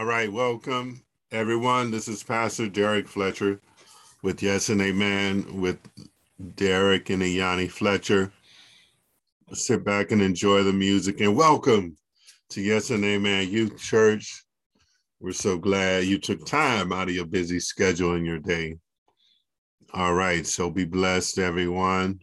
All right, welcome everyone. This is Pastor Derrick Fletcher with Yes and Amen with Derek and Ayani Fletcher. Sit back and enjoy the music and welcome to Yes and Amen Youth Church. We're so glad you took time out of your busy schedule in your day. All right, so be blessed, everyone.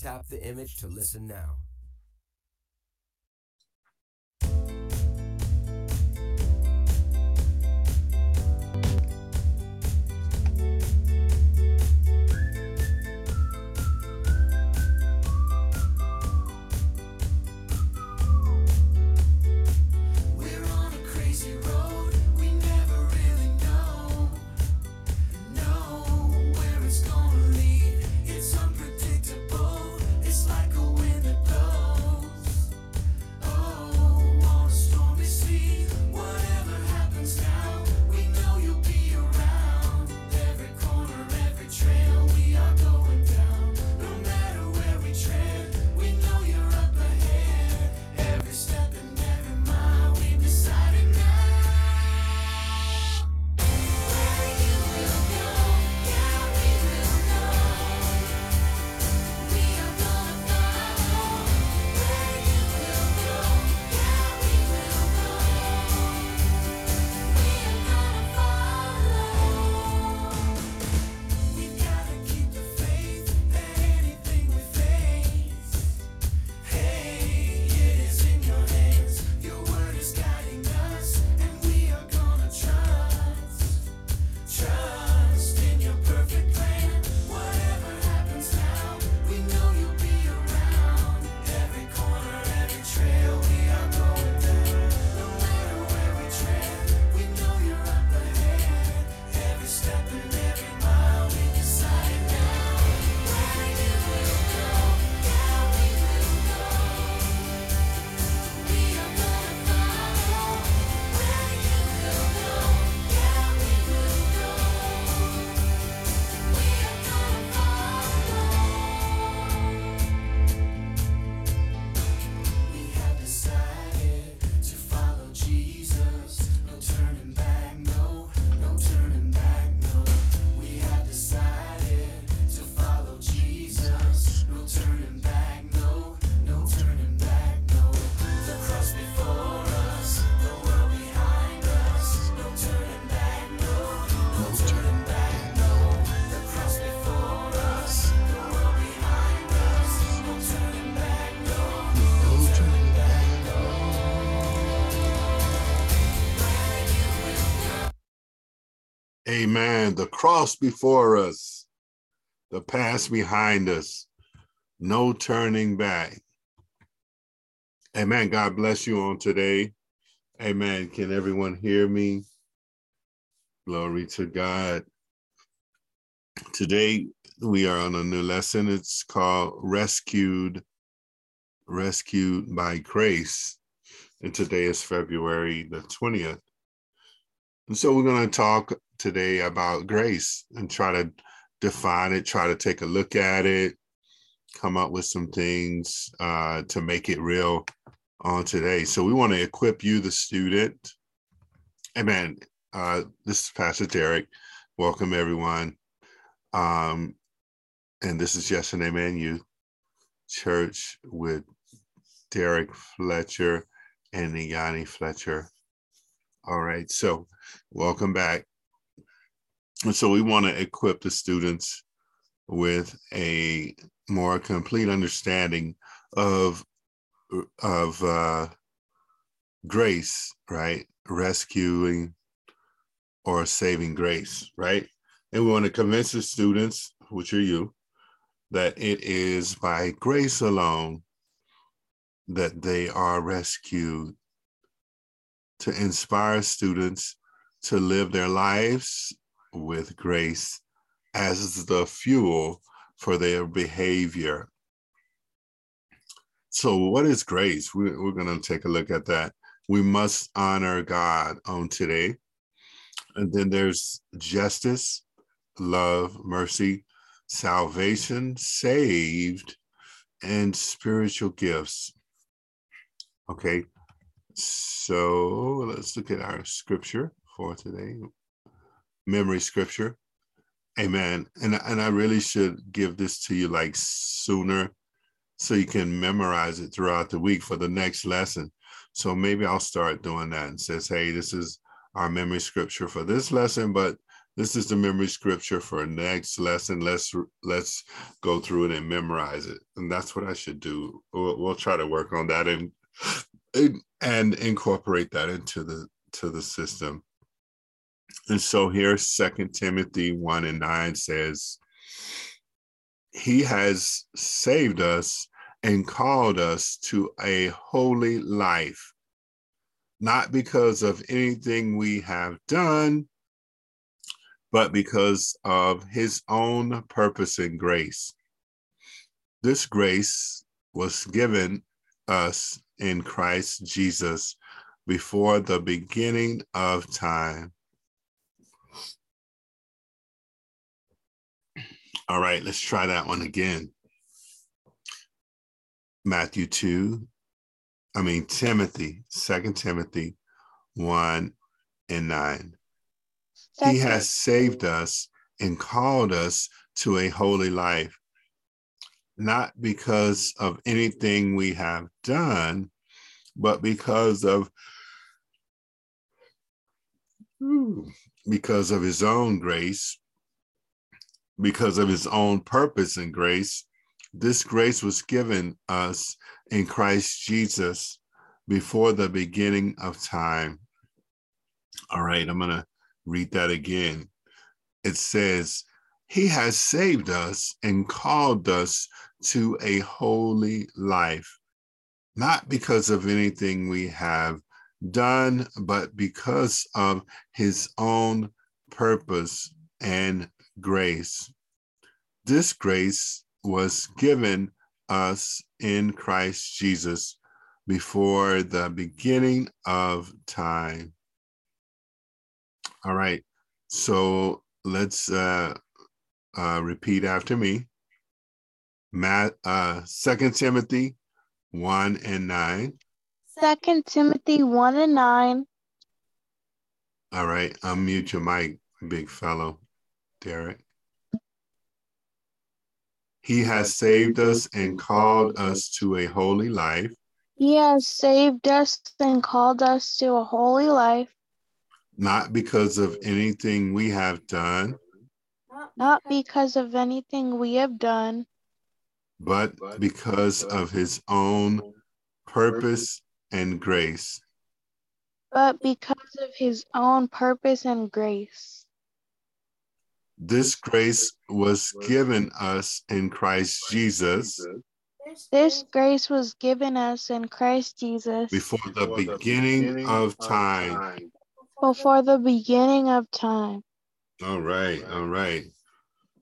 Tap the image to listen now. Amen. The cross before us, the past behind us, no turning back. Amen. God bless you on today. Amen. Can everyone hear me? Glory to God. Today we are on a new lesson. It's called Rescued, Rescued by Grace. And today is February the 20th. And so we're going to talk today about grace and try to define it, try to take a look at it, come up with some things uh, to make it real on today. So we want to equip you, the student. Amen. Uh, this is Pastor Derrick. Welcome, everyone. Um, and this is Yes and Amen Youth Church with Derek Fletcher and Yanni Fletcher. All right, so welcome back. And so we want to equip the students with a more complete understanding of of uh, grace, right? Rescuing or saving grace, right? And we want to convince the students, which are you, that it is by grace alone that they are rescued to inspire students to live their lives with grace as the fuel for their behavior. So, what is grace? We, we're going to take a look at that. we must honor God on today. And then there's justice, love, mercy, salvation, saved, and spiritual gifts. Okay, so let's look at our scripture for today. Memory scripture. Amen. And, and I really should give this to you like sooner so you can memorize it throughout the week for the next lesson. So maybe I'll start doing that and says, hey, this is our memory scripture for this lesson, but this is the memory scripture for next lesson. Let's let's go through it and memorize it. And that's what I should do. We'll, we'll try to work on that and and incorporate that into the to the system. And so here, Second Timothy 1 and 9 says, He has saved us and called us to a holy life, not because of anything we have done, but because of his own purpose and grace. This grace was given us in Christ Jesus before the beginning of time. All right, let's try that one again. Matthew 2, I mean, Timothy, Second Timothy 1 and 9. He has saved us and called us to a holy life, not because of anything we have done, but because of because of his own grace, because of his own purpose and grace. This grace was given us in Christ Jesus before the beginning of time. All right, I'm going to read that again. It says, He has saved us and called us to a holy life, not because of anything we have done, but because of His own purpose and grace. This grace was given us in Christ Jesus before the beginning of time. All right, so let's uh, uh, repeat after me. Matt, uh, 2 Timothy 1 and 9. Second Timothy one and nine. All right, unmute your mic, big fellow, Derek. He has saved us and called us to a holy life, He has saved us and called us to a holy life, not because of anything we have done, not because of anything we have done, but because of his own purpose and grace. but because of his own purpose and grace. This grace was given us in Christ Jesus This grace was given us in Christ Jesus before the beginning of time. before the beginning of time. All right, all right.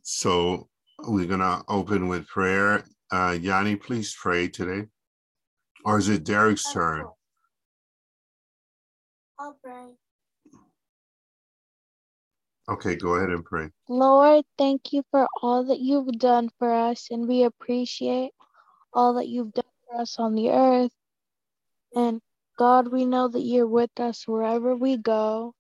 So we're gonna open with prayer. Uh, Yanni, please pray today. Or is it Derek's turn? I'll pray. Okay, go ahead and pray. Lord, thank you for all that you've done for us, and we appreciate all that you've done for us on the earth. And God, we know that you're with us wherever we go.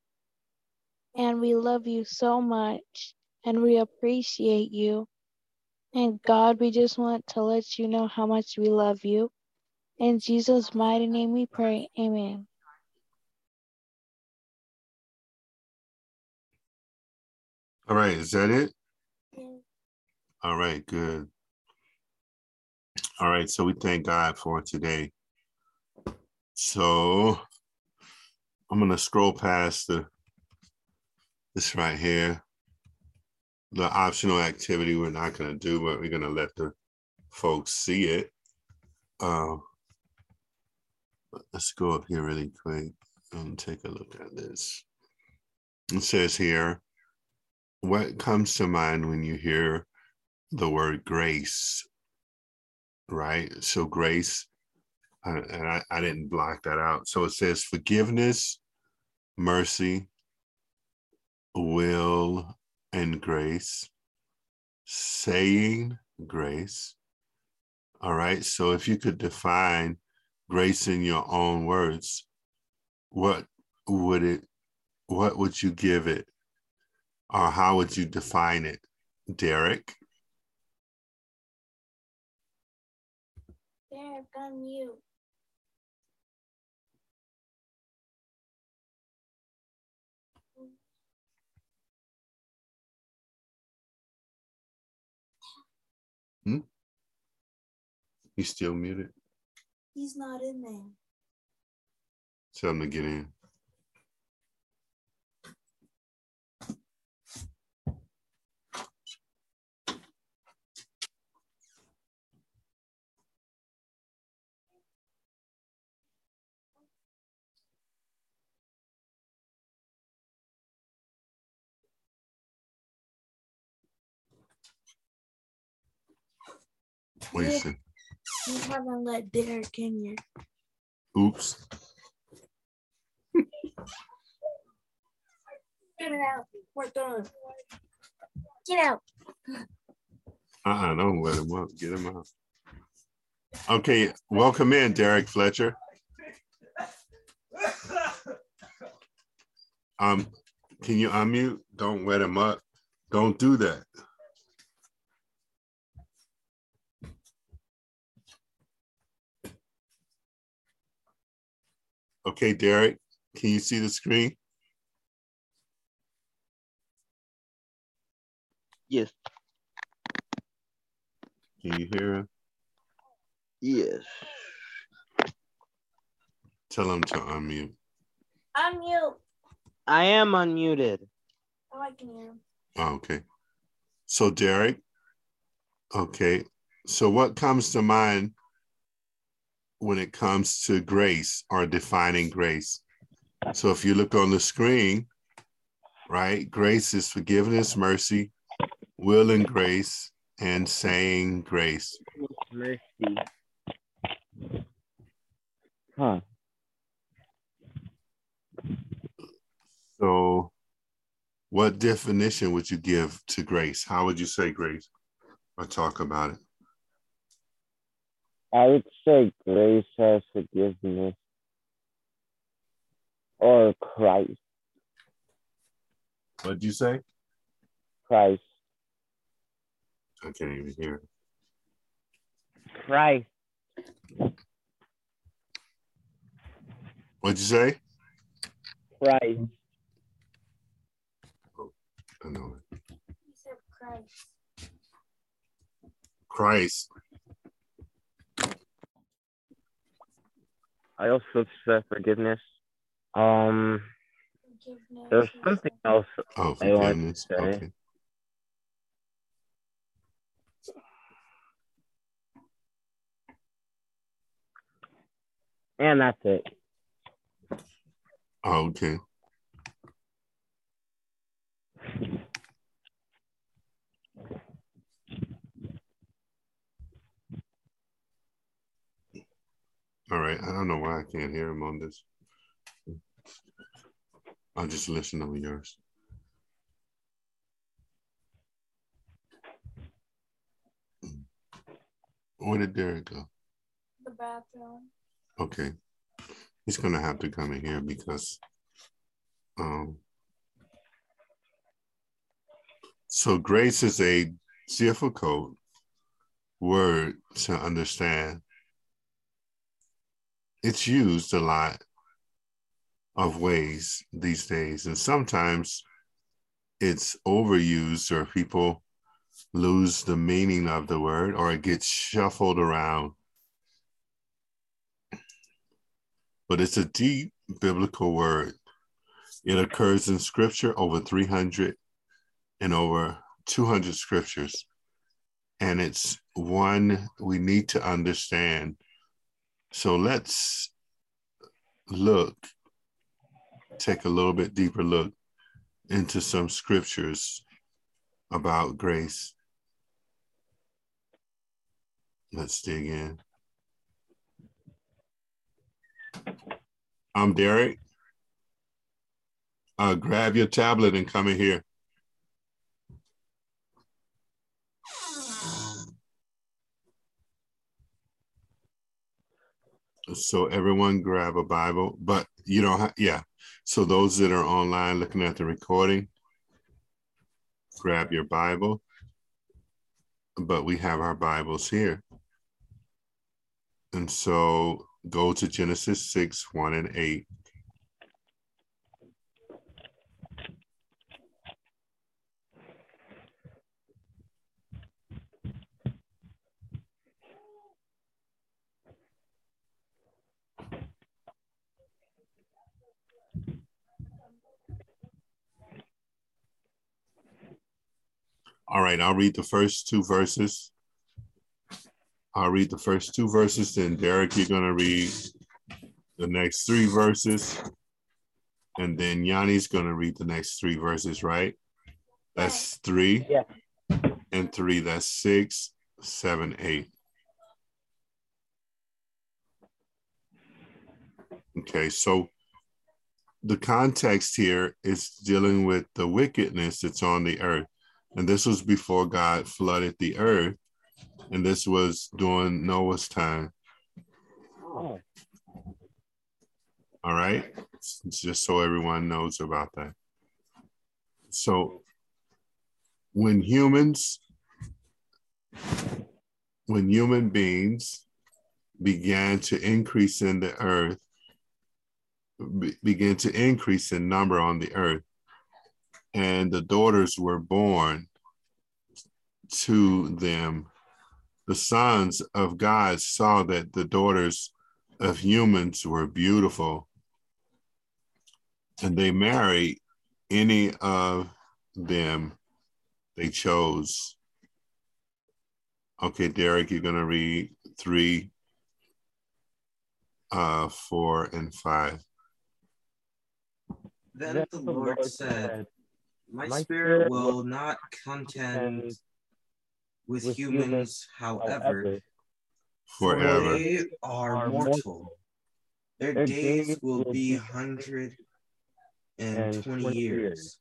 And we love you so much, and we appreciate you. And God, we just want to let you know how much we love you. In Jesus' mighty name we pray. Amen. All right, is that it? Yeah. All right, good. All right, so we thank God for today. So I'm gonna scroll past the this right here. The optional activity we're not gonna do, but we're gonna let the folks see it. Uh, let's go up here really quick and take a look at this. It says here, what comes to mind when you hear the word grace? Right? So, grace, and I, I didn't block that out. So it says forgiveness, mercy, will, and grace, saying grace. All right. So if you could define grace in your own words, what would it, what would you give it? Or how would you define it, Derek? Derek, unmute. He's still muted. He's not in there. Tell him to get in. Do you haven't let Derek in yet. Oops. Get it out. We're done. Get out. Uh-uh, don't let him up. Get him out. Okay, welcome in, Derek Fletcher. Um, can you unmute? Don't let him up. Don't do that. Okay, Derek, can you see the screen? Yes, Can you hear him? yes. Tell him to unmute. Unmute. I am unmuted. Oh, I can hear him. Oh, okay. So Derek, okay. So what comes to mind when it comes to grace or defining grace? So if you look on the screen, right, grace is forgiveness, mercy, will and grace, and saying grace. Mercy. Huh. So what definition would you give to grace? How would you say grace or talk about it? I would say grace has forgiveness or Christ. What'd you say? Christ. I can't even hear. Christ. What'd you say? Christ. Oh, I know it. He said Christ. Christ. I also said forgiveness. Um, Forgiveness. there's something else. Oh, I want to say- Okay. And that's it. Oh, okay. All right. I don't know why I can't hear him on this. I'll just listen on yours. Where did Derek go? The bathroom. Okay. He's gonna have to come in here because um so grace is a difficult word to understand. It's used a lot of ways these days, and sometimes it's overused or people lose the meaning of the word or it gets shuffled around but it's a deep biblical word. It occurs in scripture over 300 and over 200 scriptures. And it's one we need to understand. So let's look, take a little bit deeper look into some scriptures about grace. Let's dig in. I'm Derek. Uh, grab your tablet and come in here. So everyone grab a Bible, but you don't have, yeah. So those that are online looking at the recording, grab your Bible. But we have our Bibles here. And so go to Genesis 6, 1 and 8. All right, I'll read the first two verses. I'll read the first two verses, then Derek, you're gonna read the next three verses. And then Yanni's gonna read the next three verses, right? That's three. Yeah. And three, that's six, seven, eight. Okay, so the context here is dealing with the wickedness that's on the earth. And this was before God flooded the earth. And this was during Noah's time. All right. It's just so everyone knows about that. So when humans, when human beings began to increase in the earth, be- began to increase in number on the earth, and the daughters were born to them, the sons of God saw that the daughters of humans were beautiful and they married any of them they chose. Okay, Derek, you're gonna read three, uh, four, and five. Then the Lord said, My spirit will not contend with humans, however, for Forever. they are mortal. Their days will be hundred and twenty years.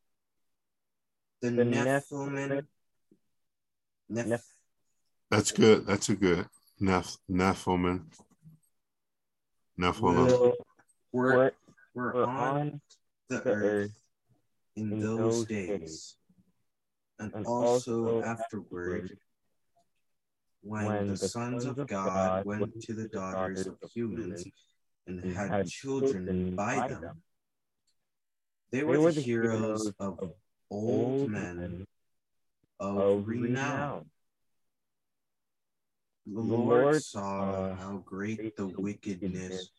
The The Nephilim, Neph, That's good. That's a good Neph Nephilim. Nephilim. will, We're, were, were we're on on the the earth earth in in those those days, days, and and also afterward, when when the sons of God went to the daughters of humans and and had children by them. They were the heroes of old men of renown. The Lord saw how great the wickedness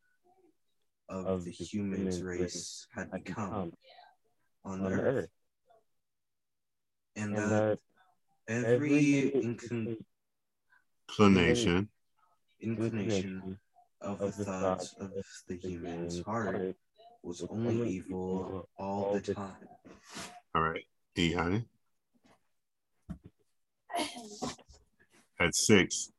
of the human race had become on on earth, earth, and and that that every inclin- Inclination. inclination of the thoughts of the human's heart was only evil all the time. All right. E, honey. At six.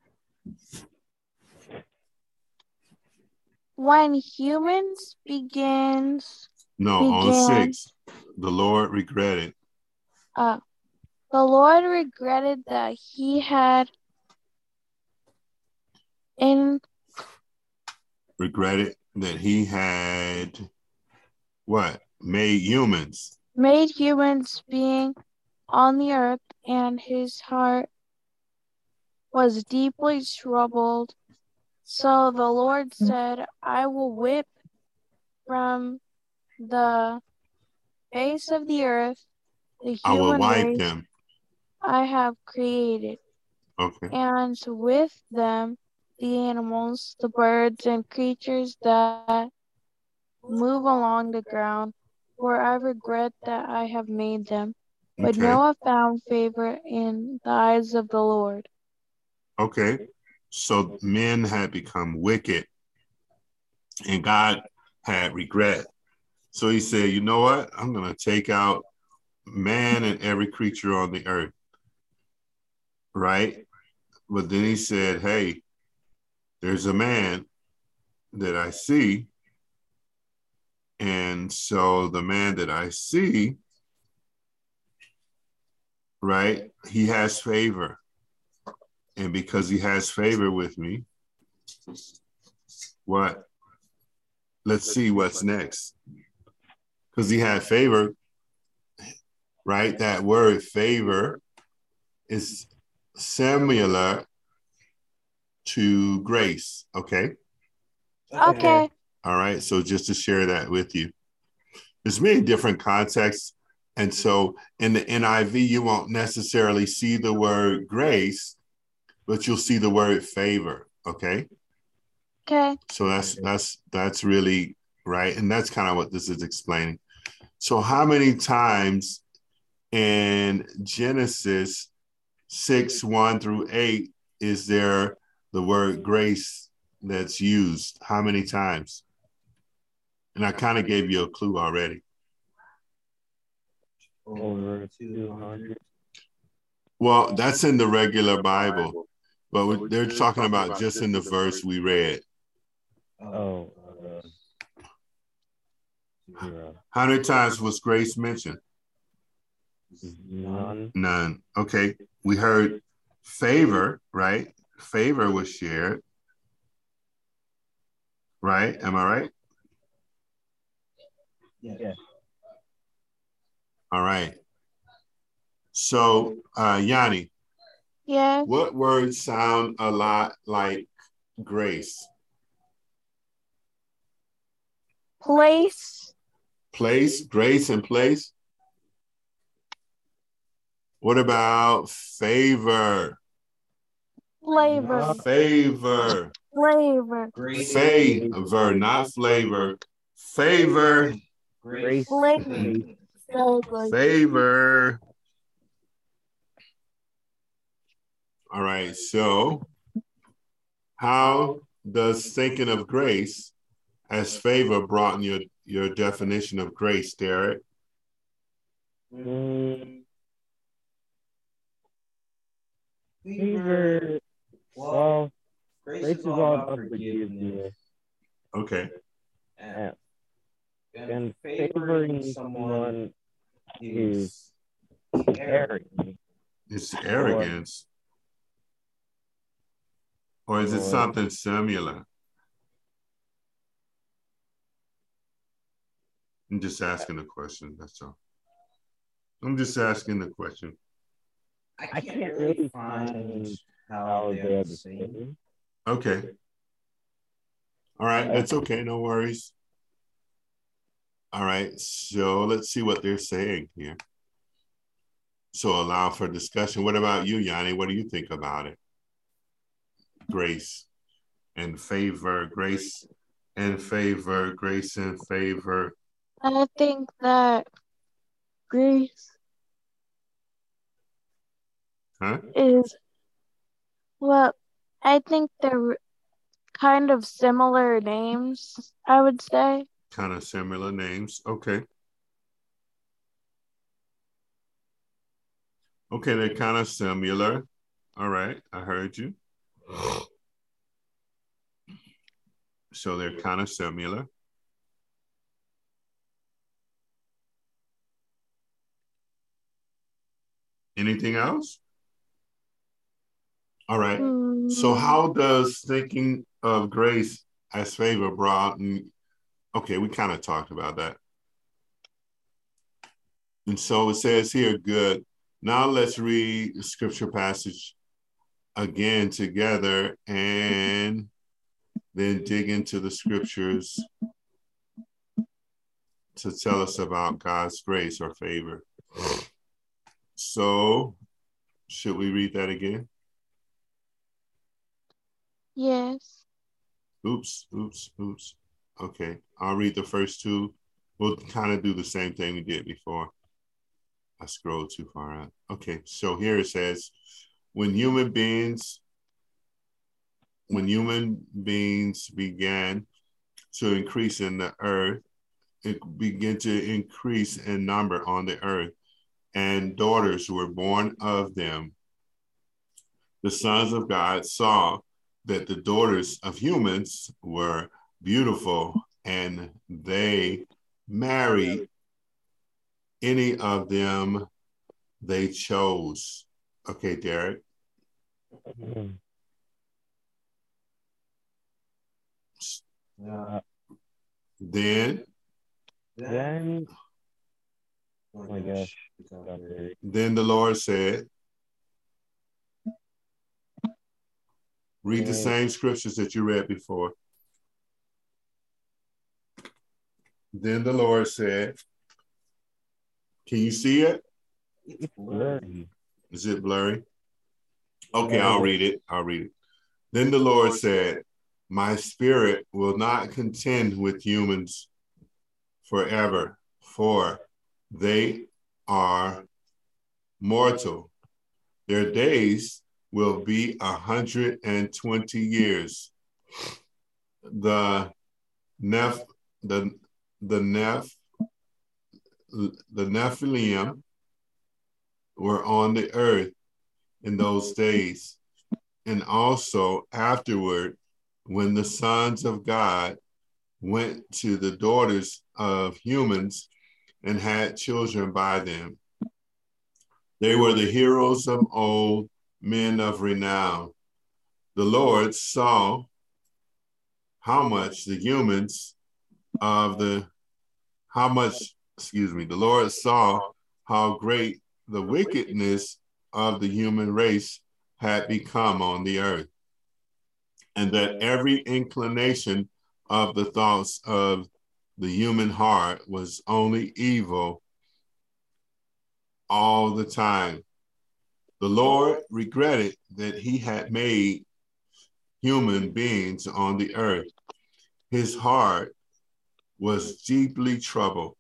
When humans begins, No, on six. The Lord regretted. uh, the Lord regretted that he had in Regretted that he had what? Made humans. made humans being on the earth, and his heart was deeply troubled. So the Lord said, I will whip from the face of the earth the I will human wipe race them. I have created, Okay. and with them the animals, the birds, and creatures that move along the ground, for I regret that I have made them. But Okay. Noah found favor in the eyes of the Lord. Okay. So men had become wicked and God had regret. So he said, you know what? I'm going to take out man and every creature on the earth. Right? But then he said, hey, there's a man that I see And so the man that I see, right, he has favor. And because he has favor with me, what? Let's see what's next. Because he had favor, right? That word favor is similar to grace. Okay. Okay. All right. So just to share that with you, there's many different contexts. And so in the NIV, you won't necessarily see the word grace, but you'll see the word favor. Okay. Okay. So that's that's that's really right. And that's kind of what this is explaining. So how many times in Genesis 6, 1 through 8 is there the word grace that's used? How many times? And I kind of gave you a clue already. Over 200. Well, that's in the regular Bible, but they're talking about just in the verse we read. Oh, zero. How many times was grace mentioned? None. None. Okay. We heard favor, right? Favor was shared. Right? Am I right? Yeah. All right. So, uh, Yanni, Yeah. what words sound a lot like grace? Place. Place, grace, and place. What about favor? Flavor. Favor. Flavor. Grace. Favor, not flavor. Favor. Grace. Flavor. Flavor. Favor. All right. So, how does thinking of grace as favor broaden your, your definition of grace, Derek? Mm, Favor. Well, Grace grace is all about forgiveness Okay. And, and favoring someone is arrogant. It's arrogance. Or is it something similar? I'm just asking a question. That's all. I'm just asking the question. I can't really find how they're the same. Okay. All right. That's okay. No worries. All right. So let's see what they're saying here. So allow for discussion. What about you, Yanni? What do you think about it? Grace and favor, grace and favor, grace and favor. I think that grace Huh? is well, I think they're kind of similar names, I would say. Kind of similar names. Okay. Okay, they're kind of similar. All right, I heard you. So they're kind of similar. Anything else? All right. So Hmm. how does thinking of grace as favor broaden? Okay, we kind of talked about that. And so it says here, good. Now let's read the scripture passage again together and then dig into the scriptures to tell us about God's grace or favor. So, should we read that again? Yes. Oops, oops, oops. Okay, I'll read the first two. We'll kind of do the same thing we did before. I scrolled too far out. Okay, so here it says, when human beings, when human beings began to increase in the earth, it began to increase in number on the earth, and daughters were born of them. The sons of God saw that the daughters of humans were beautiful and they married any of them they chose. Okay, Derek. Uh, Then, then, Oh oh my gosh, then the Lord said, read the same scriptures that you read before. Then the Lord said, Can you see it? It's blurry. Is it blurry? Okay, I'll read it. I'll read it. Then the Lord said, My spirit will not contend with humans forever, for they are mortal. Their days will be a hundred and twenty years. The Neph the the Neph the Nephilim were on the earth in those days, and also afterward, when the sons of God went to the daughters of humans and had children by them. They were the heroes of old, men of renown. The Lord saw how much the humans of the, how much, excuse me, the Lord saw how great the wickedness of the human race had become on the earth, and that every inclination of the thoughts of the human heart was only evil all the time. The Lord regretted that he had made human beings on the earth. His heart was deeply troubled.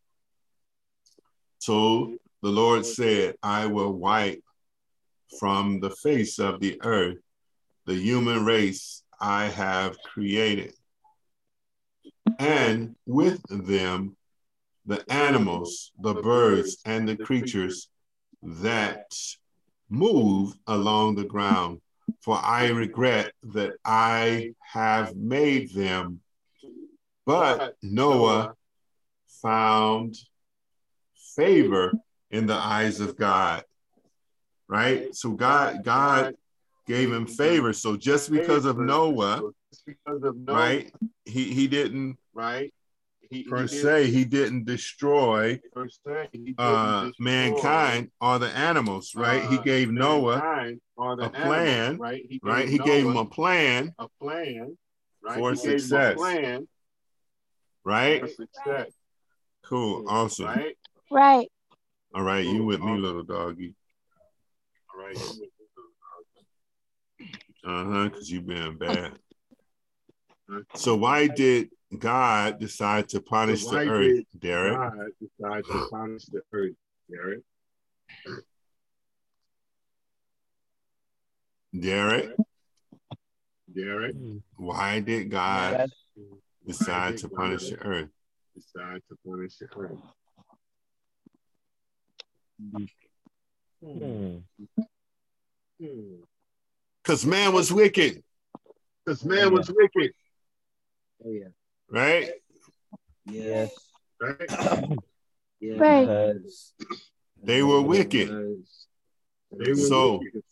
So the Lord said, I will wipe from the face of the earth the human race I have created, and with them the animals, the birds, and the creatures that move along the ground. For I regret that I have made them. But Noah found favor in the eyes of God. Right? So God, God gave him favor. So just because of Noah, right? He he didn't right? He, per he did- se, he didn't destroy per se, he didn't uh destroy, mankind or the animals, right? he uh, gave Noah, mankind or the a plan, right? He right? He gave him a plan, a plan, right? for he gave him success. a plan right? for success, Cool, awesome. right? Right. All right, you with me, little doggy. All right. Uh-huh, because you've been bad. So why did God decide to punish So the earth, did Derek? God decided to punish the earth, Garrett. Derek, Garrett why did God That's decide to punish the earth? decided to punish the earth. hmm. Hmm. Because man was wicked, This man was wicked, Oh yeah. Right? Yes. right? Yeah. Right. because They were wicked. They were So- wicked.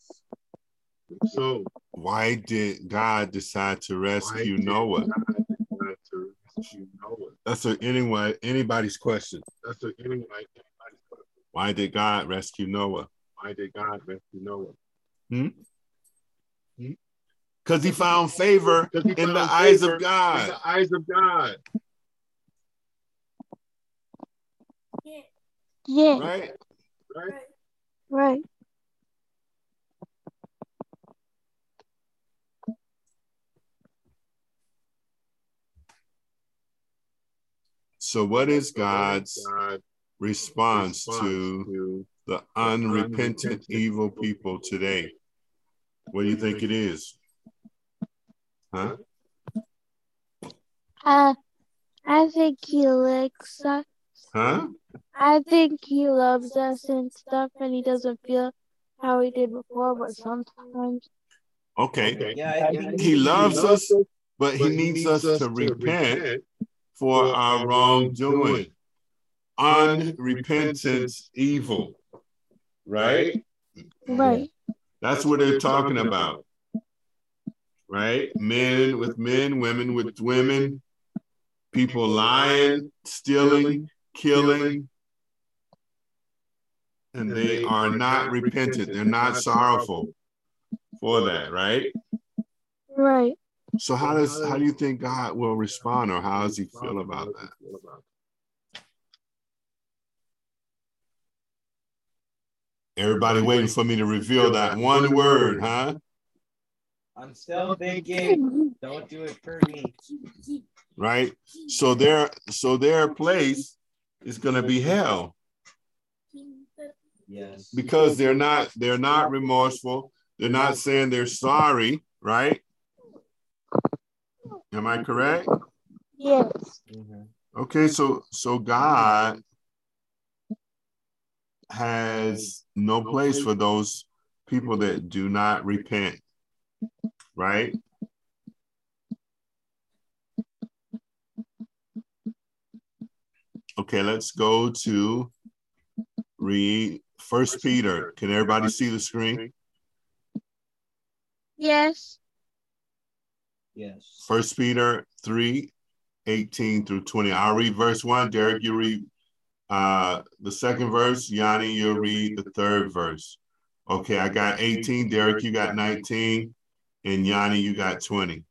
So Why did God decide to why rescue did Noah? God decide to rescue Noah? That's a, anyway, anybody's question. That's a, anyway. Why did God rescue Noah? Why did God rescue Noah? Hmm? Because he found favor he in the eyes favor of God. In the eyes of God, Yeah. Right? right? Right. So, what is God's response response to to the unrepentant evil people today? What do you think it is? Huh? Uh, I think he likes us. Huh? I think he loves us and stuff, and he doesn't feel how he did before, but sometimes. Okay. Okay. Yeah, I think He loves us, but but he needs us to repent for for our our wrongdoing. wrongdoing. unrepentant evil, right? Right. That's what they're talking about, right? Men with men, women with women, people lying, stealing, killing, and they are not repentant. They're not sorrowful for that, right? Right. So how does how do you think God will respond, or how does He feel about that? Everybody waiting for me to reveal that one word, huh? I'm still thinking. Don't do it for me. Right. So their so their place is going to be hell Yes. because they're not they're not remorseful. They're not saying they're sorry, right? Am I correct? Yes. Okay, so so God has no place for those people that do not repent, right? Okay, let's go to read First Peter. Can everybody see the screen? Yes. Yes. First Peter 3, 18 through 20. I'll read verse one. Derek, you read uh the second verse. Yanni, you'll read the third verse. Okay, I got 18. Derek, you got 19. And Yanni, you got 20.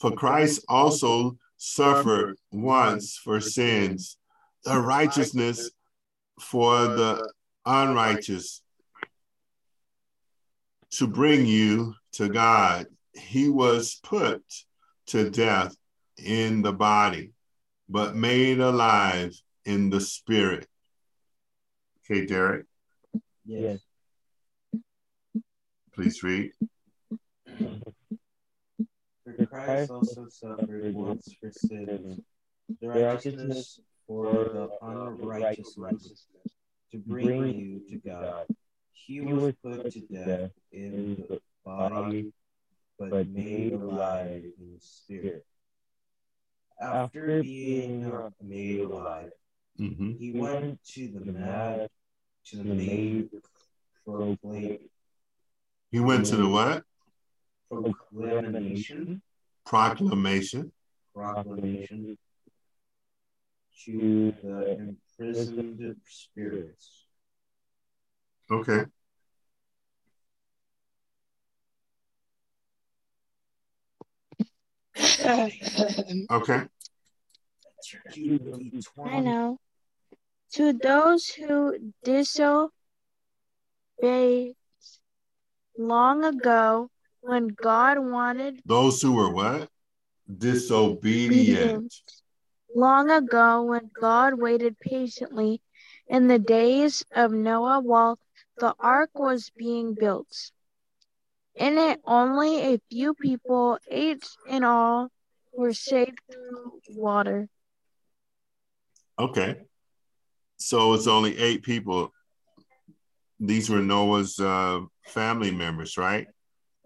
For Christ also suffered once for sins, the righteousness for the unrighteous, to bring you to God. He was put to death in the body, but made alive in the spirit. Okay, Derek, Yes. please read. For Christ also suffered once for sins, the righteousness for the unrighteousness, to bring you to God. He was put to death in the body, but made alive in the spirit. After being made alive, Mhm. he went to the mad, to the maid proclaim, He went to the what? Proclamation, Proclamation. proclamation to the imprisoned spirits. Okay. Okay. I know. To those who disobeyed long ago when God wanted Those who were what? Disobedient. long ago when God waited patiently in the days of Noah while the ark was being built. In it, only a few people, eight in all, were saved through water. Okay. So it's only eight people. These were Noah's uh, family members, right?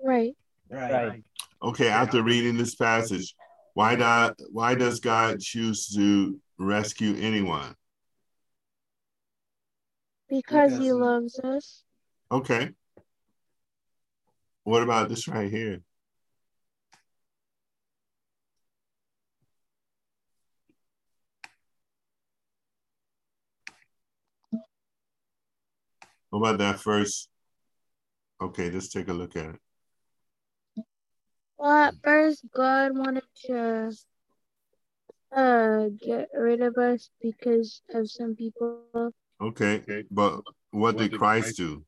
Right. right. Okay. After reading this passage, why do, why does God choose to rescue anyone? Because Because he he- loves us. Okay. What about this right here? What about that first? Okay, let's take a look at it. Well, at first, God wanted to uh get rid of us because of some people. Okay, but what did Christ do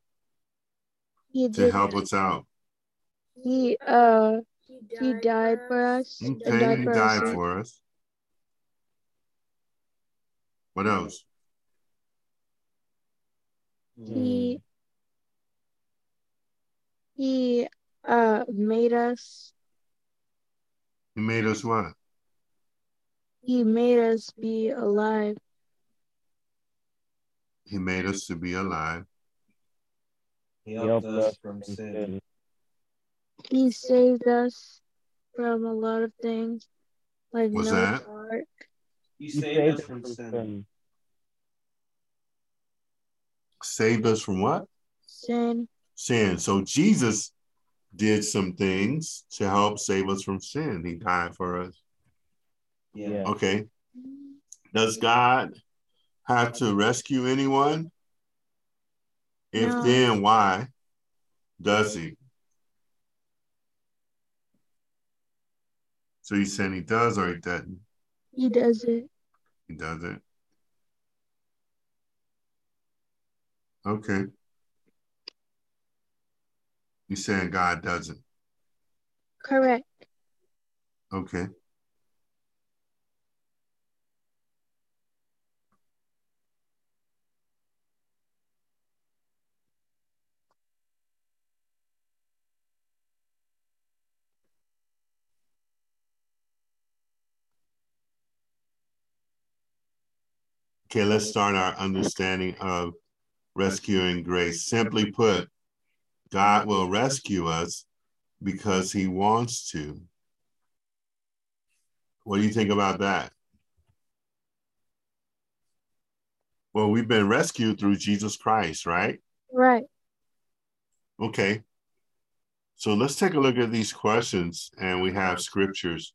He to did. help us out? He uh he died for us. and Okay, died he for died us. for us. What else? He he uh made us. He made us what? He made us be alive. He made us to be alive. He helped us from sin. He saved us from a lot of things, like What's Noah's that? Ark. He saved us from sin. saved us from what? sin. Sin. So Jesus did some things to help save us from sin. He died for us. Yeah. Okay. Does God have to rescue anyone? If No. then, why does he? So you saying he does or he doesn't? He does it. He does it. Okay. You saying God doesn't? Correct. Okay. Okay, let's start our understanding of rescuing grace. Simply put, God will rescue us because he wants to. What do you think about that? Well, we've been rescued through Jesus Christ, right? Right. Okay. So let's take a look at these questions and we have scriptures.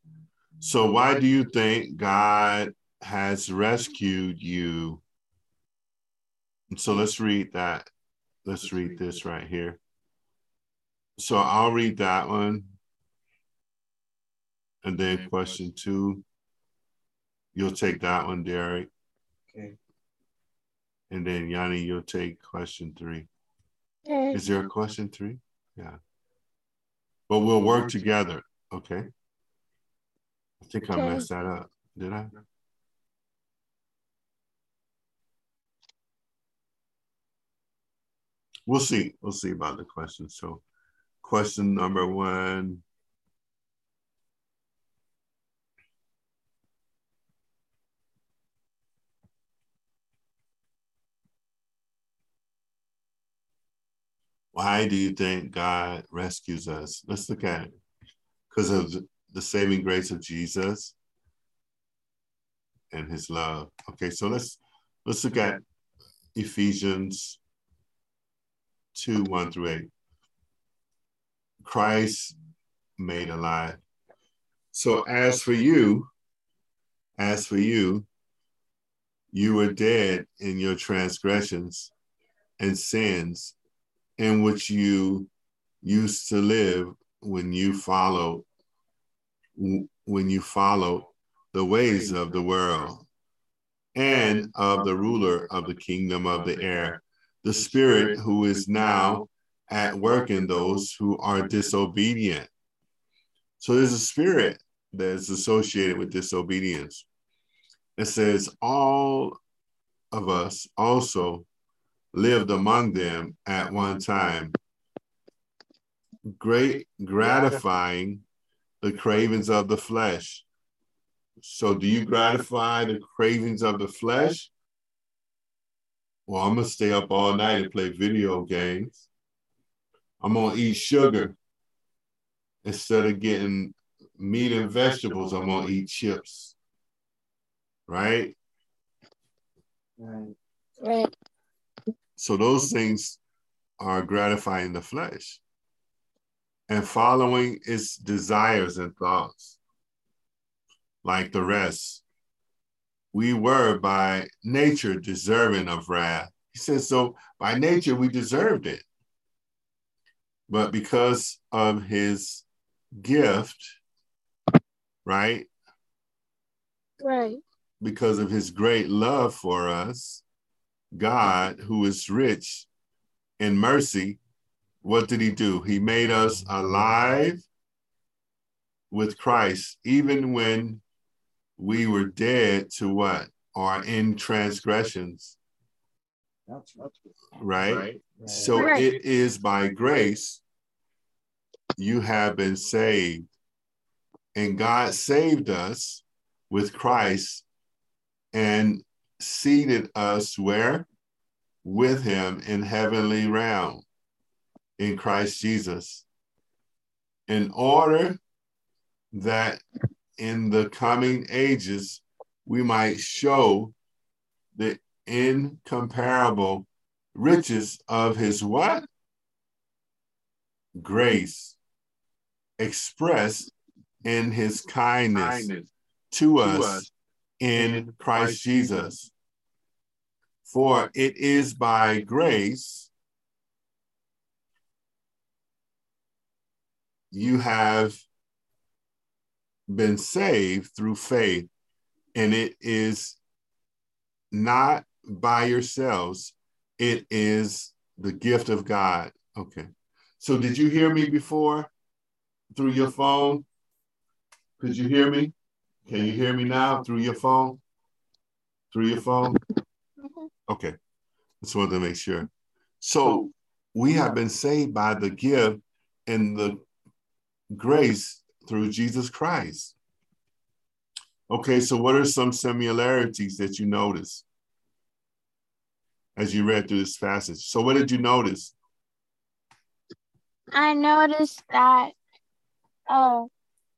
So, why do you think God has rescued you? So, let's read that. Let's read this right here. So, I'll read that one. And then, question two, you'll take that one, Derek. Okay. And then, Yanni, you'll take question three. Okay. Is there a question three? Yeah. But we'll work together. Okay. I think I messed that up. Did I? We'll see. We'll see about the question. So, question number one. Why do you think God rescues us? Let's look at it. Because of the saving grace of Jesus and his love. Okay, so let's let's look at Ephesians 2, 1 through 8. Christ made alive. So as for you, as for you, you were dead in your transgressions and sins in which you used to live when you followed when you followed the ways of the world and of the ruler of the kingdom of the air the spirit who is now at work in those who are disobedient so there's a spirit that's associated with disobedience it says all of us also lived among them at one time, great gratifying the cravings of the flesh. So, do you gratify the cravings of the flesh? Well, I'm gonna stay up all night and play video games. I'm gonna eat sugar instead of getting meat and vegetables. I'm gonna eat chips, right? Right. Right. So those things are gratifying the flesh and following its desires and thoughts. Like the rest, we were by nature deserving of wrath. He says, so by nature we deserved it. But because of his gift, right? Right. Because of his great love for us, God, who is rich in mercy, what did he do? He made us alive with Christ, even when we were dead to what? Or in transgressions, That's right. right? Right. So Right. it is by grace you have been saved. And God saved us with Christ and seated us where? With him in heavenly realm in Christ Jesus. In order that in the coming ages we might show the incomparable riches of his what? Grace expressed in his kindness Kindness to to us us in in Christ Christ Jesus. For it is by grace you have been saved through faith, and it is not by yourselves, it is the gift of God. Okay. So, did you hear me before through your phone? Could you hear me? Can you hear me now through your phone? Through your phone? Okay. Just wanted to make sure. So we have been saved by the gift and the grace through Jesus Christ. Okay, so what are some similarities that you notice as you read through this passage? So what did you notice? I noticed that uh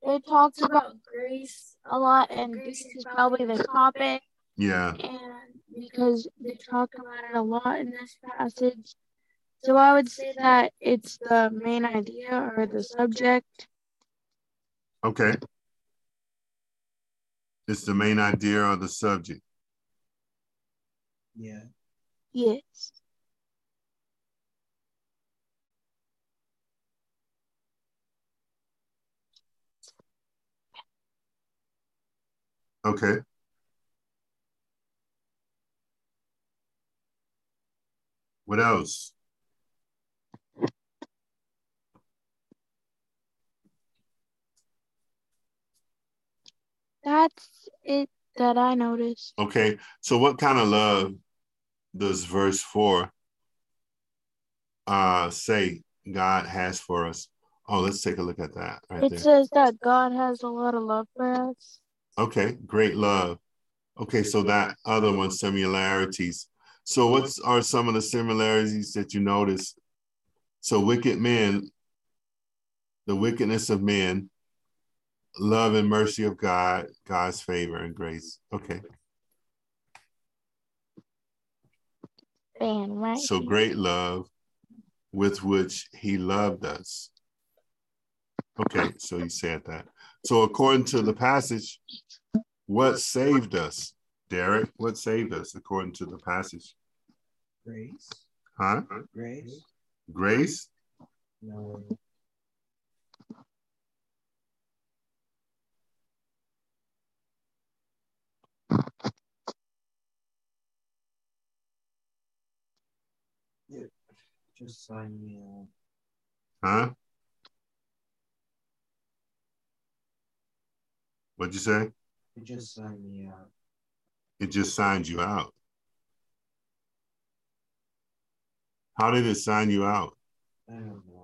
it talks about grace a lot and this is probably the topic Yeah. and because they talk about it a lot in this passage. So I would say that it's the main idea or the subject. Okay. It's the main idea or the subject. Yeah. Yes. Okay. What else? That's it that I noticed. Okay. So what kind of love does verse 4 uh say God has for us? Oh, let's take a look at that right It there. says that God has a lot of love for us. Okay, great love. Okay, so that other one, similarities. So what are some of the similarities that you notice? So wicked men, the wickedness of men, love and mercy of God, God's favor and grace. Okay, Fan, right? so great love with which he loved us. Okay, so you said that. So according to the passage, what saved us? Derek, what saved us according to the passage? Grace. Huh? Grace. Grace? No. Just sign me out. Huh? What'd you say? It just signed me out. It just signed you out. How did it sign you out? I don't know.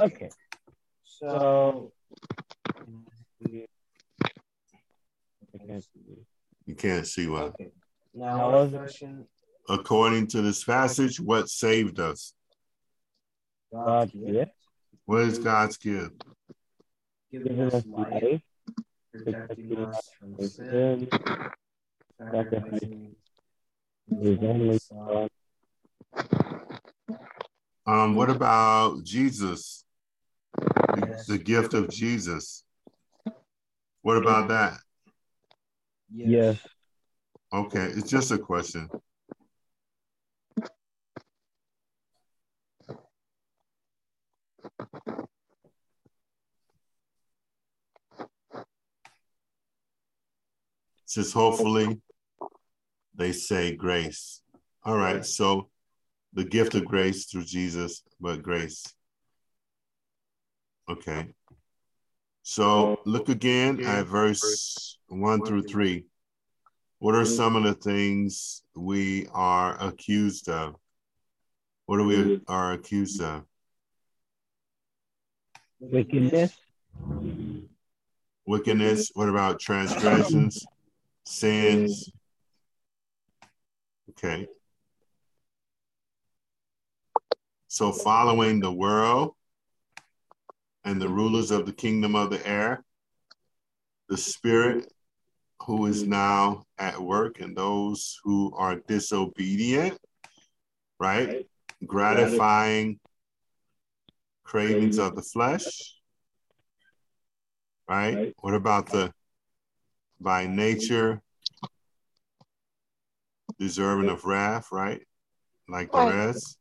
Okay. So. You can't see what. Okay. Now, our question According to this passage, what saved us? God's gift, What is God's gift? giving us life, protecting us from sin, sacrificing his only son. Um, what about Jesus? Yes. The gift of Jesus. What about that? Yes. Okay, it's just a question. Says hopefully they say grace. All right, so the gift of grace through Jesus, but grace. Okay. So look again at verse one through three. What are some of the things we are accused of? What are we are accused of? Wickedness, Wickedness. What about transgressions, sins? Okay. So following the world and the rulers of the kingdom of the air, the spirit who is now at work and those who are disobedient, right? Gratifying cravings of the flesh, right? What about the by nature deserving of wrath, right? Like the rest.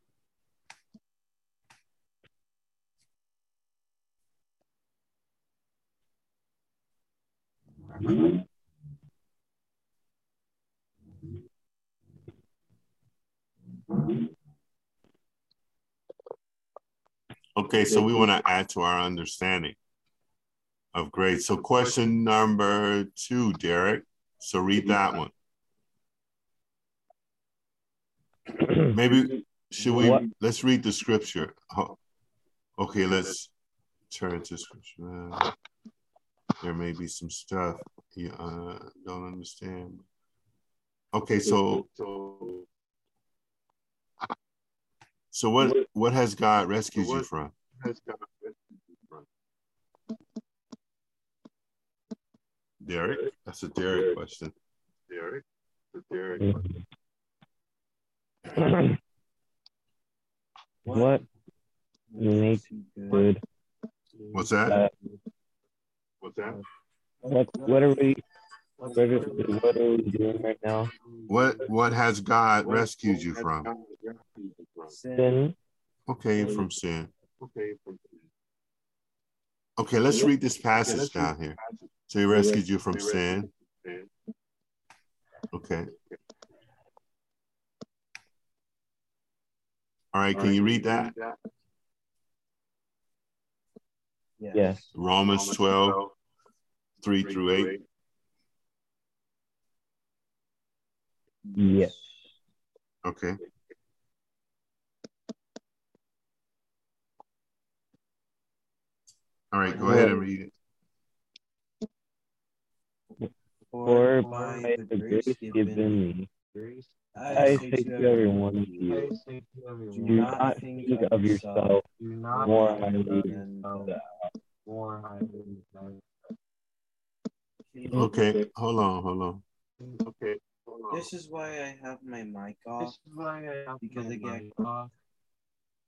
Okay, so we want to add to our understanding of grace. So question number two, Derek. So read that mm-hmm. one. Maybe should we What? let's read the scripture. Okay, let's turn to scripture. There may be some stuff you uh, don't understand. Okay, so so what what has God rescued you from? Has God rescued you from? Derek? That's a Derek question. Derek? The Derek. what makes good? What's that? Uh, What's that? what what are we what are, what are we doing right now? What what has God rescued you from? God rescued you from? Sin. Okay, from sin. Okay, Okay, let's read this passage let's down here. So he rescued you from rescued sin. you from sin. Okay. All right, can you read that? Yes. Romans 12, 3 through 8. Yes. Okay. All right, go ahead and read it. For by the grace given me, I say to everyone of you, do not think of yourself more highly than the Okay, hold on, hold on. Okay. hold on. This is why I have my mic off. This is why I have Because my I get- mic off.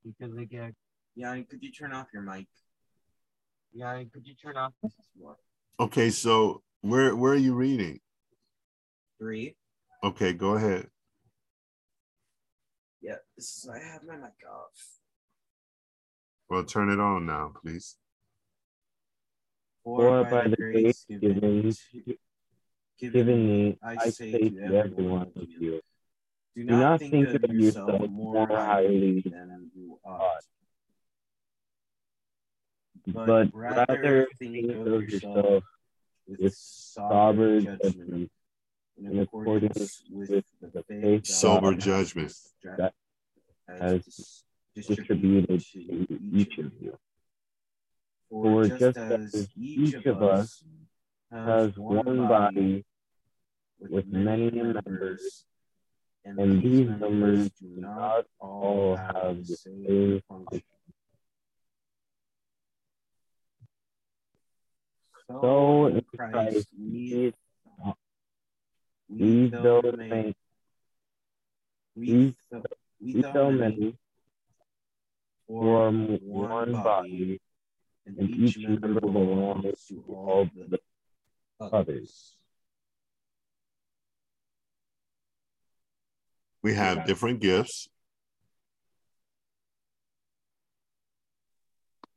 Because I get Yeah, could you turn off your mic? yeah. Could you turn off? This is Okay, so where where are you reading? three. Okay, go ahead. Yeah, this is I have my mic off. Well, turn it on now, please. For by the grace given, given, given me, I say to every one of you, do do not think of yourself more highly than you ought, but rather think of yourself with sober judgment in accordance with the faith Sober God judgment. that has has distributed distributed to to each of you. For just as each of us Has one body with many members, and these members do not all have the same function. So in Christ, we, we though many, we we though many, form one body, and each member belongs to all the others. We have different gifts.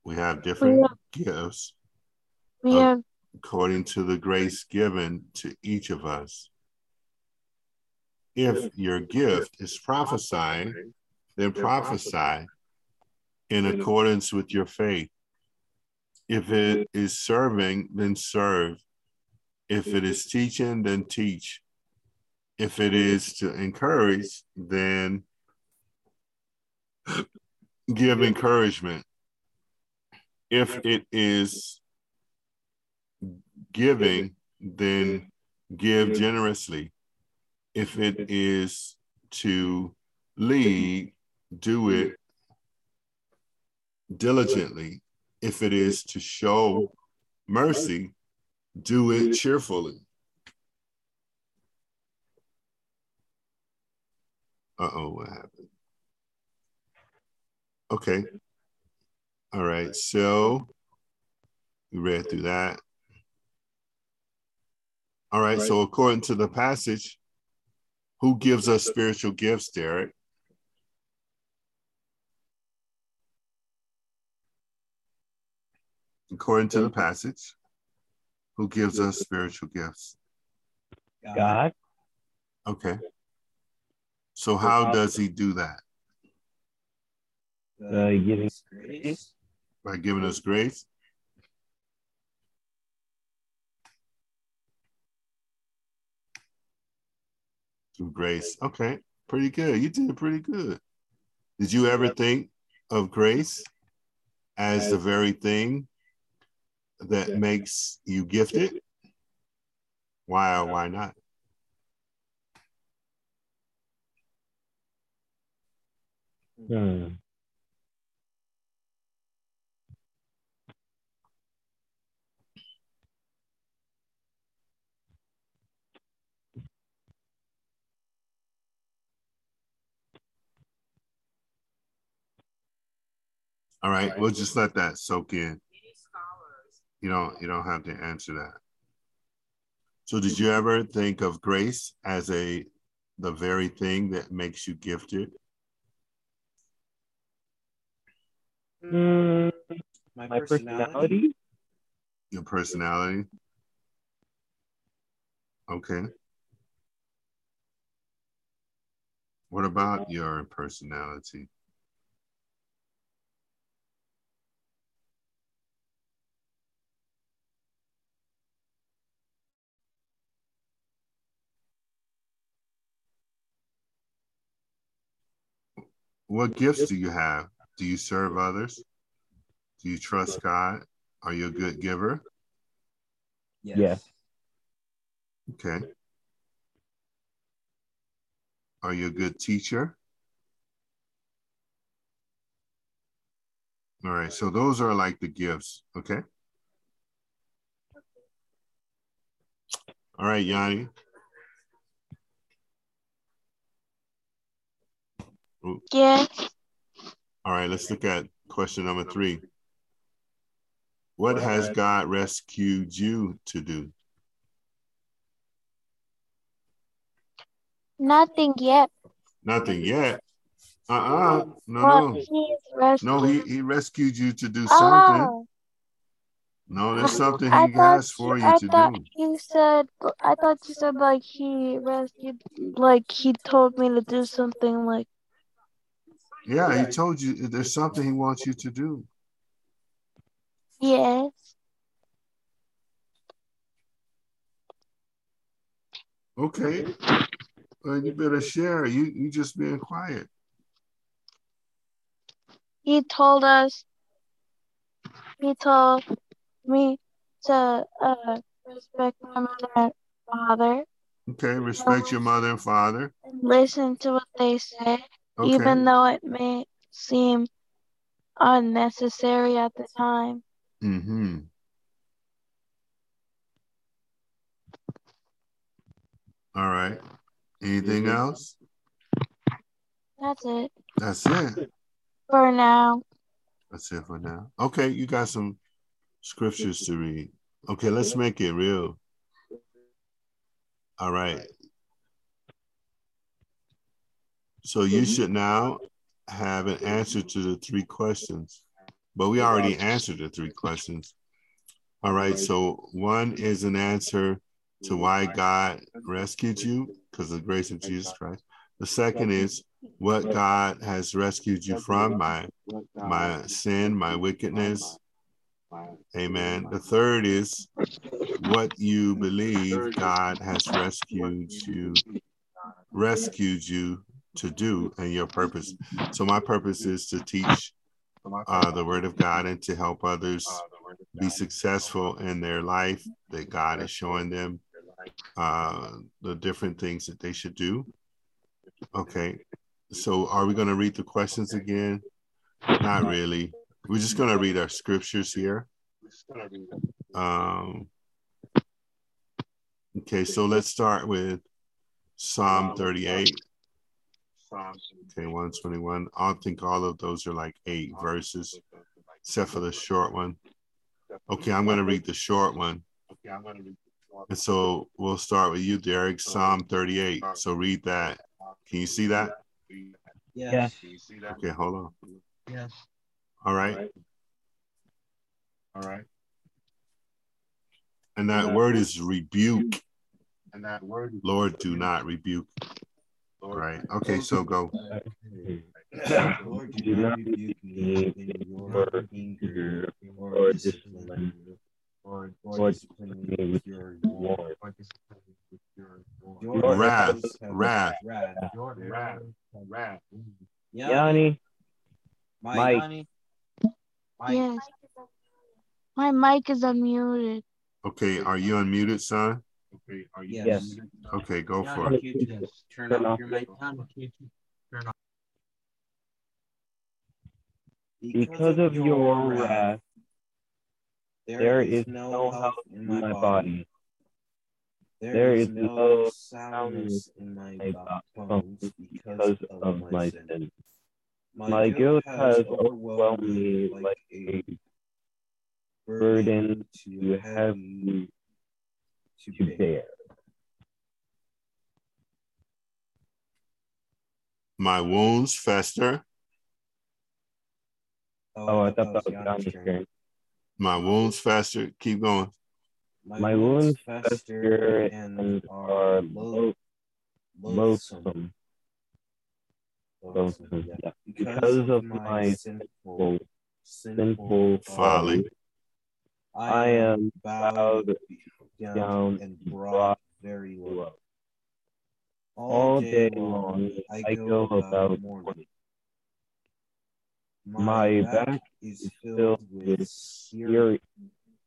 We have different gifts We Okay. have according to the grace given to each of us. If your gift is prophesying, then prophesy in accordance with your faith. If it is serving, then serve. If it is teaching, then teach. If it is to encourage, then give encouragement. If it is giving, then give generously. If it is to lead, do it diligently. If it is to show mercy, do it cheerfully. Uh oh, what happened? Okay. All right. So we read through that. All right. So according to the passage, who gives us spiritual gifts, Derek? According to the passage, who gives us spiritual gifts? God. Okay. So how does he do that? Uh, giving grace. By giving us grace? Through grace. Okay. Pretty good. You did pretty good. Did you ever think of grace as the very thing that makes you gifted? Why or why not? Hmm. All right, we'll just let that soak in. You don't you don't have to answer that. So did you ever think of grace as a the very thing that makes you gifted? Hmm, My, my personality. personality. Your personality? Okay. What about your personality? What gifts do you have? Do you serve others? Do you trust God? Are you a good giver? Yes. Okay. Are you a good teacher? All right, so those are like the gifts, okay? All right, Yanni. Yes. All right, let's look at question number three. What has God rescued you to do? Nothing yet. Nothing yet. Uh-uh. No, But no. he's. No, he, he rescued you to do oh. something. Oh, No, there's something he thought has for you, you I to thought do. you said I thought you said like he rescued like he told me to do something like Yeah, he told you there's something he wants you to do. yes. Okay. Well, you better share. You you just being quiet. He told us he told me to uh respect my mother and father Okay, respect your mother and father. and listen to what they say, Okay. even though it may seem unnecessary at the time. Mm-hmm. All right. Anything else? That's it That's it. for now. That's it for now. Okay, you got some scriptures to read. Okay, let's make it real. All right. So you mm-hmm. should now have an answer to the three questions, but we already answered the three questions. All right. So one is an answer to why God rescued you because of the grace of Jesus Christ. The second is what God has rescued you from my my sin, my wickedness. Amen. The third is what you believe God has rescued you rescued you to do and your purpose. So my purpose is to teach uh, the word of God and to help others be successful in their life that God is showing them uh, the different things that they should do. Okay. So are we going to read the questions again? Not really. We're just gonna read our scriptures here. Um, okay, so let's start with Psalm 38. Okay, 121. I think all of those are like eight verses, except for the short one. Okay, I'm gonna read the short one. Okay, I'm going to read. And so we'll start with you, Derek, Psalm 38. So read that. Can you see that? Yes. Can you see that? Okay, hold on. Yes. All right. All right. And that word is rebuke. And that word, Lord, do not rebuke. Right. Okay, so go. Lord, do not rebuke me in your anger or discipline, or, or discipline me with your word. Your Wrath, words have wrath. wrath. Wrath, wrath. Yanni, mic, mic. Yanni, mic. Yes. My mic is unmuted. Okay, are you unmuted, son? Okay, are you? Yes. Okay, go for it. can you just turn Turn off off. your mic. Yanni, can you turn off? because of your wrath, there is no health in my body. There is no soundness in my bones because of my sin. My guilt has overwhelmed me like a burden too heavy to bear. My wounds fester. Oh, I thought that was John's turn. My wounds fester. Keep going. My wounds fester and are lo- loathsome. Loathsome, yeah. Because of my sinful, sinful folly, I am bowed down and brought very low. All day long, I go about mourning. My back is filled with sear-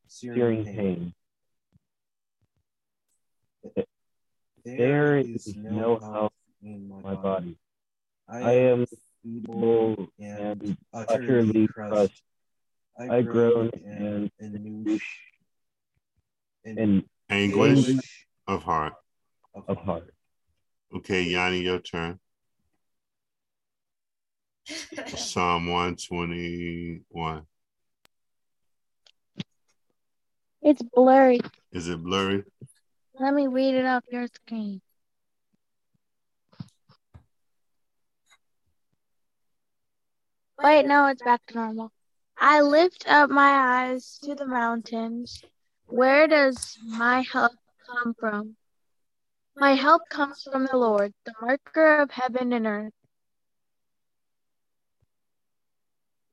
searing pain. There is no health in my body. I am feeble and utterly crushed. I groan and anguish and Anguish of heart. of heart. Okay, Yanni, your turn. Psalm 121. It's blurry. Is it blurry? Let me read it off your screen. Wait, no, it's back to normal. I lift up my eyes to the mountains. Where does my help come from? My help comes from the Lord, the maker of heaven and earth.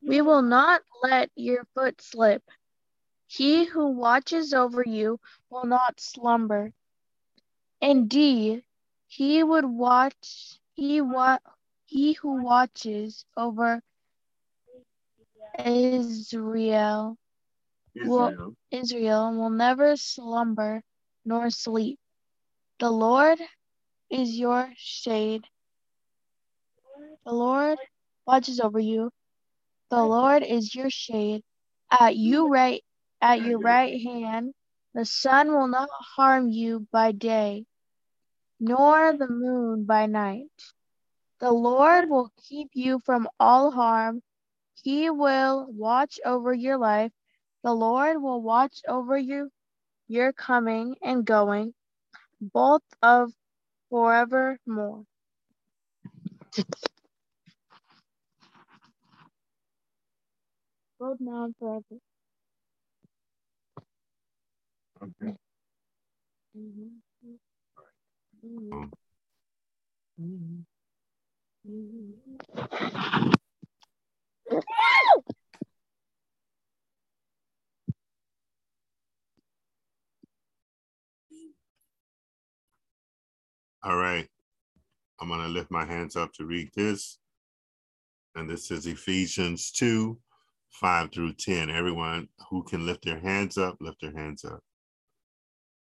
We will not let your foot slip. He who watches over you will not slumber. Indeed, he would watch he wa- he who watches over Israel will Israel will never slumber nor sleep. The Lord is your shade. The Lord watches over you. The Lord is your shade. At you right at your right hand, the sun will not harm you by day, nor the moon by night. The Lord will keep you from all harm. He will watch over your life. The Lord will watch over you, your coming and going, both of forevermore. Both now and forever. Okay. Mhm. Mhm. Mhm. Mhm. All right. I'm going to lift my hands up to read this. And this is Ephesians 2 5 through 10. Everyone who can lift their hands up, lift their hands up.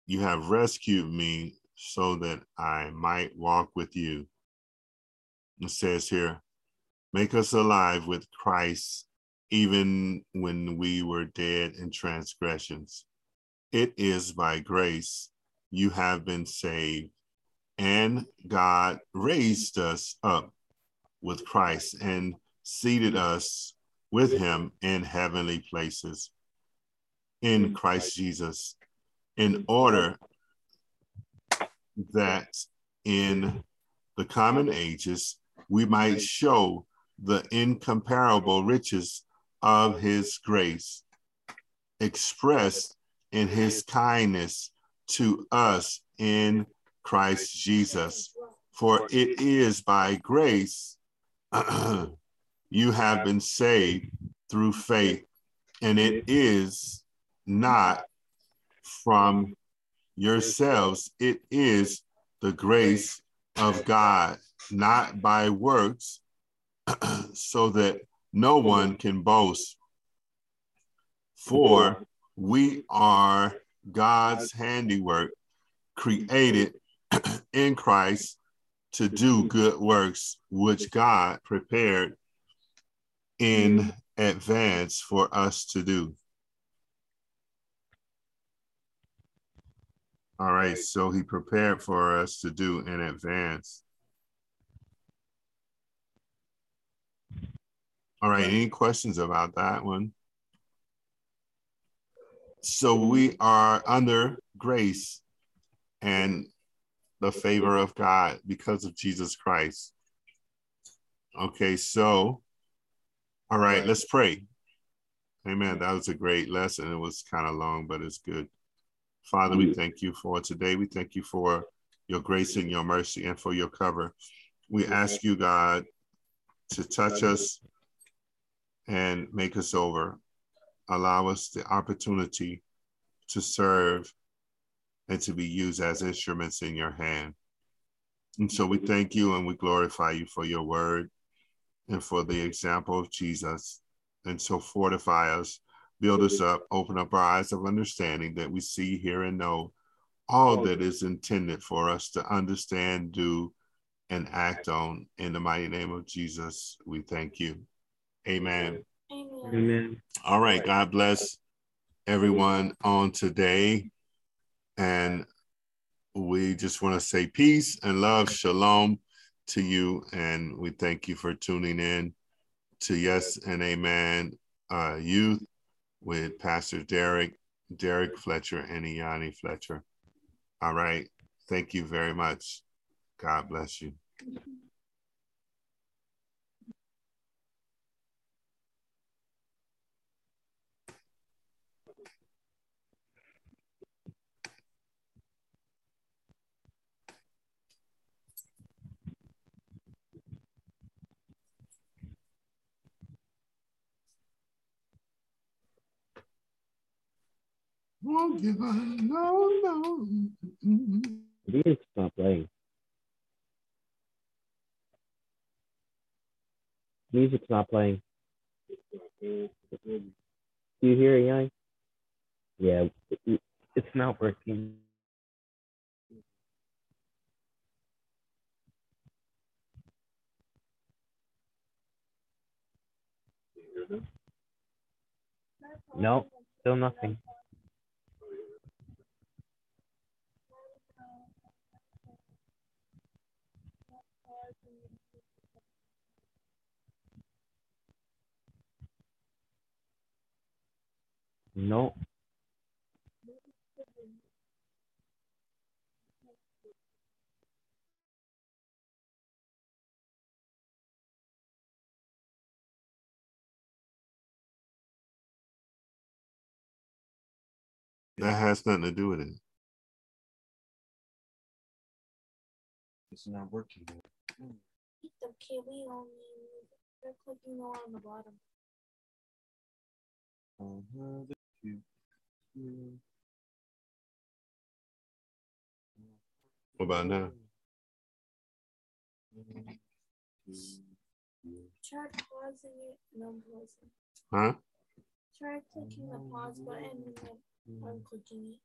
You have rescued me so that I might walk with you. It says here, make us alive with Christ even when we were dead in transgressions. It is by grace you have been saved, and God raised us up with Christ and seated us with him in heavenly places in Christ Jesus, in order that in the common ages we might show the incomparable riches of his grace expressed in his kindness to us in Christ Jesus. For it is by grace you have been saved through faith, and it is not from yourselves, it is the grace of God, not by works, so that no one can boast. For we are God's handiwork, created in Christ to do mm-hmm. good works, which God prepared in mm-hmm. advance for us to do. All right, so he prepared for us to do in advance. All right, any questions about that one? So we mm-hmm. are under grace and the favor of God because of Jesus Christ. Okay, so, all right, let's pray. Amen. That was a great lesson. It was kind of long, but it's good. Father, we thank you for today. We thank you for your grace and your mercy and for your cover. We ask you, God, to touch us and make us over. Allow us the opportunity to serve and to be used as instruments in your hand. And so we mm-hmm. thank you and we glorify you for your word and for the example of Jesus. And so fortify us, build us up, open up our eyes of understanding that we see, hear, and know all that is intended for us to understand, do, and act on. In the mighty name of Jesus, we thank you. Amen. Amen. All right. God bless everyone on today. And we just want to say peace and love, shalom to you. And we thank you for tuning in to Yes and Amen uh, Youth with Pastor Derrick, Derrick Fletcher, and Iani Fletcher. All right. Thank you very much. God bless you. Won't give up. No, no. Music's not playing. Music's not playing. Do you hear it, Yanni? Yeah, it- it- it's not working. No, still nothing. No. That has nothing to do with it. It's not working. Okay, we only they're clicking on the bottom. Uh-huh, the What about now? Try pausing it and unpausing. Huh? Try clicking the pause button and then unclicking it.